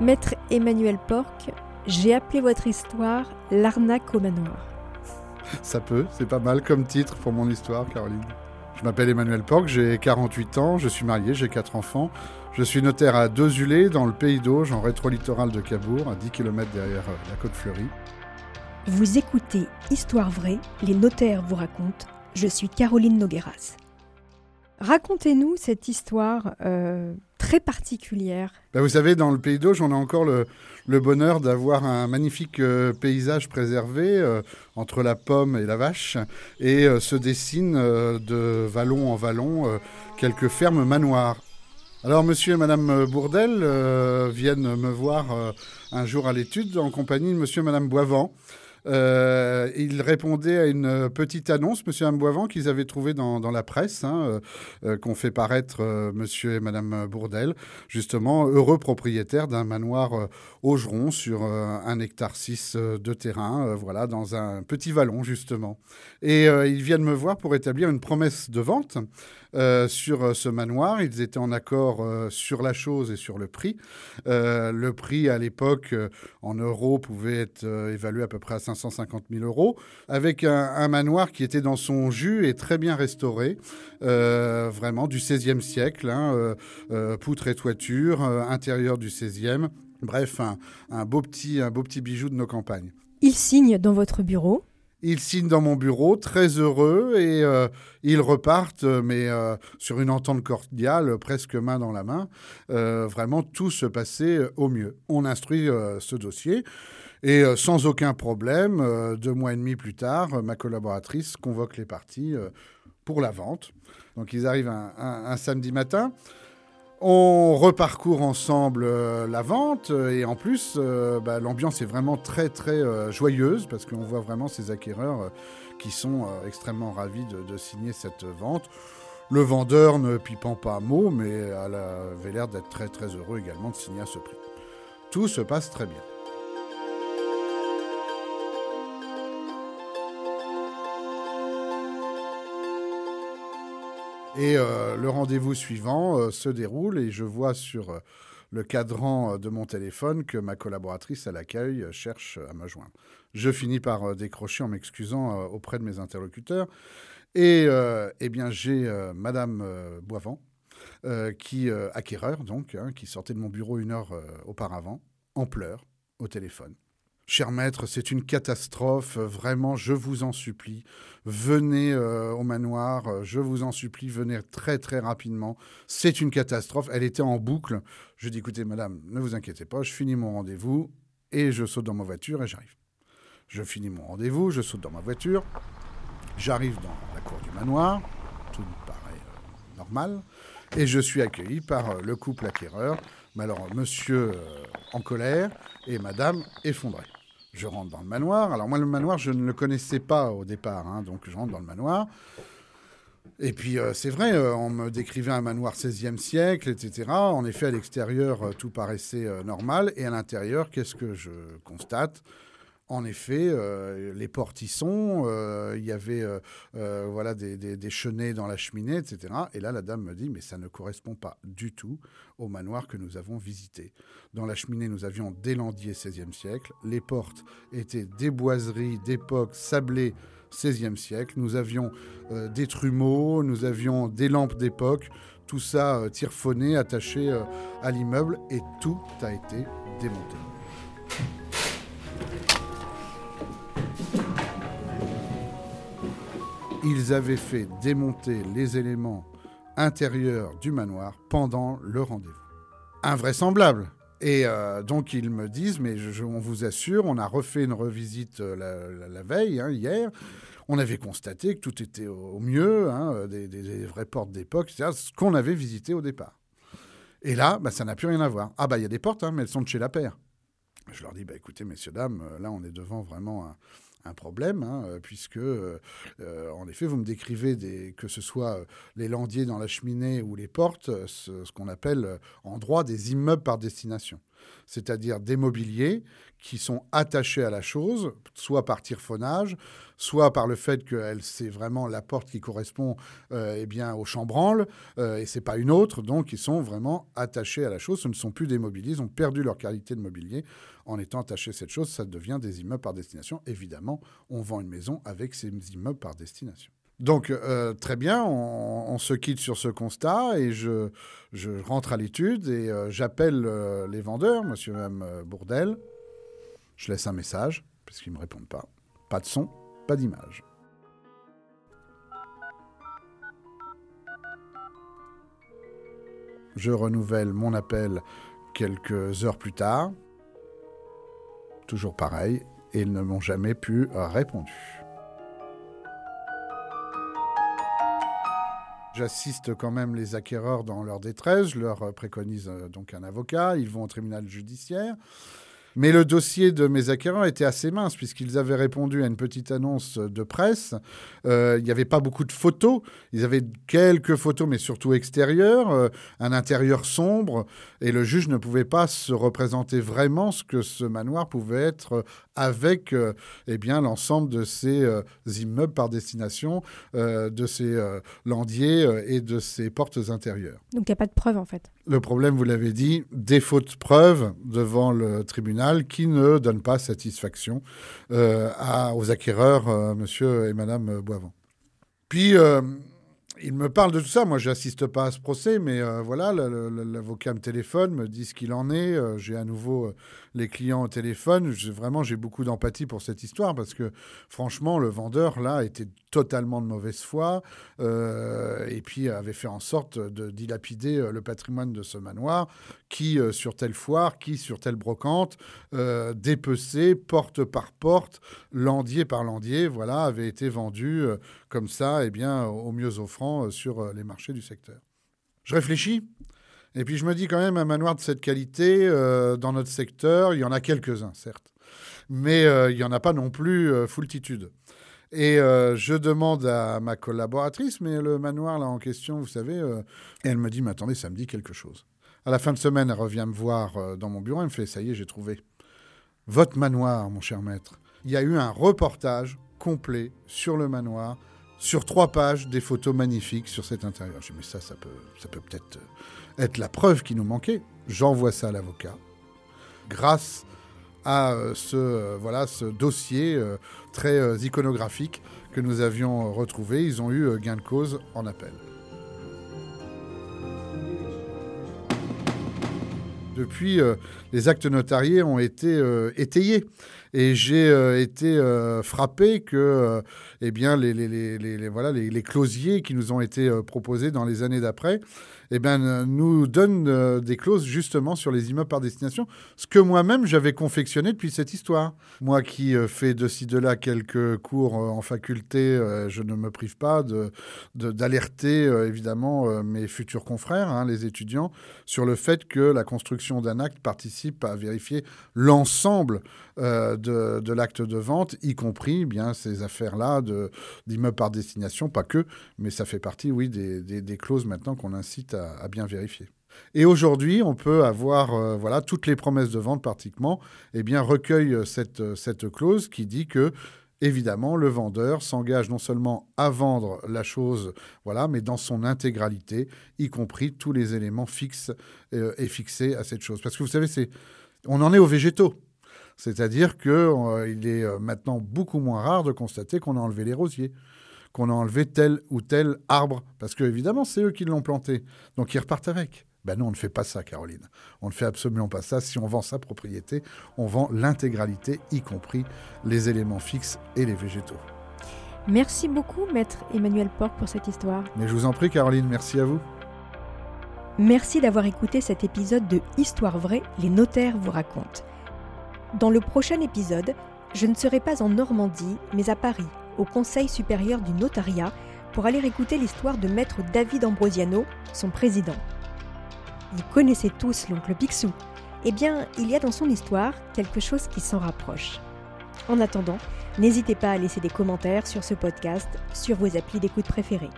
Maître Emmanuel Porc, j'ai appelé votre histoire L'arnaque au manoir. Ça peut, c'est pas mal comme titre pour mon histoire, Caroline. Je m'appelle Emmanuel Porc, j'ai 48 ans, je suis marié, j'ai 4 enfants. Je suis notaire à Dezulé, dans le pays d'Auge, en rétro-littoral de Cabourg, à 10 km derrière euh, la côte fleurie. Vous écoutez Histoire vraie, les notaires vous racontent. Je suis Caroline Nogueras. Racontez-nous cette histoire euh, très particulière. Ben, vous savez, dans le pays d'Auge, on a encore le, bonheur d'avoir un magnifique euh, paysage préservé euh, entre la pomme et la vache. Et se dessinent de vallon en vallon quelques fermes manoirs. Alors, monsieur et madame Bourdel viennent me voir un jour à l'étude en compagnie de monsieur et madame Boivant. Euh, il répondait à une petite annonce, Monsieur Amboivant, qu'ils avaient trouvé dans, la presse, hein, euh, euh, qu'ont fait paraître Monsieur et Madame Bourdel, justement heureux propriétaires d'un manoir Augeron sur un hectare 6 de terrain, voilà, dans un petit vallon justement. Et ils viennent me voir pour établir une promesse de vente. Euh, sur euh, ce manoir. Ils étaient en accord euh, sur la chose et sur le prix. le prix à l'époque en euros pouvait être évalué à peu près à 550 000 euros, avec un, manoir qui était dans son jus et très bien restauré, vraiment du XVIe siècle, hein, poutre et toiture, intérieur du XVIe. Bref, un, un, beau petit, un beau petit bijou de nos campagnes. Il signe dans votre bureau ils signent dans mon bureau, très heureux, et euh, ils repartent, mais euh, sur une entente cordiale, presque main dans la main. Euh, vraiment, tout se passait au mieux. On instruit ce dossier. Et sans aucun problème, deux mois et demi plus tard, ma collaboratrice convoque les parties pour la vente. Donc ils arrivent un samedi matin. On reparcourt ensemble euh, la vente euh, et en plus, euh, bah, l'ambiance est vraiment très très joyeuse parce qu'on voit vraiment ces acquéreurs qui sont extrêmement ravis de, signer cette vente. Le vendeur ne pipant pas un mot, mais elle avait l'air d'être très très heureux également de signer à ce prix. Tout se passe très bien. Et euh, le rendez-vous suivant euh, se déroule et je vois sur euh, le cadran de mon téléphone que ma collaboratrice à l'accueil cherche à me joindre. Je finis par décrocher en m'excusant auprès de mes interlocuteurs. Et eh bien, j'ai Madame Boivant, qui acquéreur donc, hein, qui sortait de mon bureau une heure auparavant, en pleurs, au téléphone. Cher maître, c'est une catastrophe, vraiment, je vous en supplie. Venez euh, au manoir, euh, je vous en supplie, venez très très rapidement. C'est une catastrophe, elle était en boucle. Je dis, écoutez, madame, ne vous inquiétez pas, je finis mon rendez-vous et je saute dans ma voiture et j'arrive. Je finis mon rendez-vous, je saute dans ma voiture, j'arrive dans la cour du manoir, tout me paraît euh, normal, et je suis accueilli par le couple acquéreur. Mais alors, monsieur en colère et madame effondrée. Je rentre dans le manoir. Alors moi, le manoir, je ne le connaissais pas au départ. Hein, donc je rentre dans le manoir. Et puis euh, c'est vrai, euh, on me décrivait un manoir 16e siècle, etc. En effet, à l'extérieur, euh, tout paraissait normal. Et à l'intérieur, qu'est-ce que je constate? En effet, euh, les portes y sont, euh, il y avait euh, voilà, des, chenets dans la cheminée, etc. Et là, la dame me dit, mais ça ne correspond pas du tout au manoir que nous avons visité. Dans la cheminée, nous avions des landiers 16e siècle, les portes étaient des boiseries d'époque sablées 16e siècle, nous avions des trumeaux, nous avions des lampes d'époque, tout ça tirfonné, attaché à l'immeuble, et tout a été démonté. Ils avaient fait démonter les éléments intérieurs du manoir pendant le rendez-vous. Invraisemblable. Et euh, donc ils me disent, mais on vous assure, on a refait une revisite euh, la, veille, hein, hier. On avait constaté que tout était au mieux, hein, des, vraies portes d'époque, c'est ce qu'on avait visité au départ. Et là, bah, ça n'a plus rien à voir. Ah bah il y a des portes, hein, mais elles sont de chez la paire. Je leur dis, bah, écoutez, messieurs, dames, euh, là on est devant vraiment un, un problème, hein, euh, puisque, euh, euh, en effet, vous me décrivez que ce soit les landiers dans la cheminée ou les portes, ce, qu'on appelle en droit des immeubles par destination. C'est-à-dire des mobiliers qui sont attachés à la chose, soit par tirefonnage, soit par le fait que c'est vraiment la porte qui correspond euh, eh bien, au chambranle, euh, et c'est pas une autre, donc ils sont vraiment attachés à la chose. Ce ne sont plus des mobiliers, ils ont perdu leur qualité de mobilier en étant attachés à cette chose. Ça devient des immeubles par destination. Évidemment, on vend une maison avec ces immeubles par destination. Donc, euh, très bien, on, se quitte sur ce constat et je, rentre à l'étude et euh, j'appelle euh, les vendeurs, monsieur et Bourdel. Je laisse un message, puisqu'ils ne me répondent pas. Pas de son, pas d'image. Je renouvelle mon appel quelques heures plus tard. Toujours pareil, et ils ne m'ont jamais pu répondu. J'assiste quand même les acquéreurs dans leur détresse. Je leur préconise euh, donc un avocat. Ils vont au tribunal judiciaire. Mais le dossier de mes acquéreurs était assez mince puisqu'ils avaient répondu à une petite annonce de presse. Euh, il n'y avait pas beaucoup de photos. Ils avaient quelques photos, mais surtout extérieures, euh, un intérieur sombre. Et le juge ne pouvait pas se représenter vraiment ce que ce manoir pouvait être avec euh, eh bien l'ensemble de ces immeubles par destination, de ces landiers et de ces portes intérieures. Donc il n'y a pas de preuve en fait. Le problème, vous l'avez dit, défaut de preuve devant le tribunal qui ne donne pas satisfaction euh, aux acquéreurs, euh, monsieur et madame Boivant. Puis, euh, il me parle de tout ça. Moi, j'assiste pas à ce procès, mais voilà, l'avocat me téléphone, me dit ce qu'il en est. j'ai à nouveau les clients au téléphone. vraiment, j'ai beaucoup d'empathie pour cette histoire parce que, franchement, le vendeur, là, était totalement de mauvaise foi euh, et puis avait fait en sorte de dilapider euh, le patrimoine de ce manoir qui, euh, sur telle foire, qui, sur telle brocante, dépecé porte par porte, landier par landier, voilà, avait été vendu comme ça, et eh bien, au mieux offrant sur les marchés du secteur. Je réfléchis. Et puis je me dis quand même, un manoir de cette qualité, dans notre secteur, il y en a quelques-uns, certes. Mais il n'y en a pas non plus foultitude. Et euh, je demande à ma collaboratrice, mais le manoir là en question, vous savez, euh, elle me dit, mais attendez, ça me dit quelque chose. À la fin de semaine, elle revient me voir euh, dans mon bureau, elle me fait, ça y est, j'ai trouvé. Votre manoir, mon cher maître. Il y a eu un reportage complet sur le manoir, sur trois pages, des photos magnifiques sur cet intérieur. Je dis, mais ça, ça peut, ça peut peut-être être la preuve qui nous manquait. J'envoie ça à l'avocat. Grâce à euh, ce, euh, voilà, ce dossier euh, très iconographique que nous avions retrouvé. Ils ont eu gain de cause en appel. Depuis, les actes notariés ont été étayés. Et j'ai été frappé que eh bien, les, les, les, voilà, les, closiers qui nous ont été proposés dans les années d'après eh ben, nous donne euh, des clauses justement sur les immeubles par destination, ce que moi-même j'avais confectionné depuis cette histoire. Moi qui euh, fais de ci, de là quelques cours euh, en faculté, je ne me prive pas d'alerter de, évidemment mes futurs confrères, hein, les étudiants, sur le fait que la construction d'un acte participe à vérifier l'ensemble de, l'acte de vente, y compris bien ces affaires-là d'immeubles par destination, pas que, mais ça fait partie, oui, des, clauses maintenant qu'on incite à bien vérifier. Et aujourd'hui, on peut avoir euh, voilà toutes les promesses de vente pratiquement, eh bien recueillent cette, cette clause qui dit que évidemment le vendeur s'engage non seulement à vendre la chose, voilà, mais dans son intégralité, y compris tous les éléments fixes euh, et fixés à cette chose. Parce que vous savez, c'est on en est aux végétaux. C'est-à-dire qu'il euh, est maintenant beaucoup moins rare de constater qu'on a enlevé les rosiers qu'on a enlevé tel ou tel arbre, parce que évidemment c'est eux qui l'ont planté, donc ils repartent avec. Ben non, on ne fait pas ça, Caroline. On ne fait absolument pas ça. Si on vend sa propriété, on vend l'intégralité, y compris les éléments fixes et les végétaux. Merci beaucoup, maître Emmanuel Porc, pour cette histoire. Mais je vous en prie, Caroline, merci à vous. Merci d'avoir écouté cet épisode de Histoire vraie, les notaires vous racontent. Dans le prochain épisode, je ne serai pas en Normandie, mais à Paris, au Conseil supérieur du notariat pour aller écouter l'histoire de maître David Ambrosiano, son président. Vous connaissez tous l'oncle Picsou. Eh bien, il y a dans son histoire quelque chose qui s'en rapproche. En attendant, n'hésitez pas à laisser des commentaires sur ce podcast sur vos applis d'écoute préférés.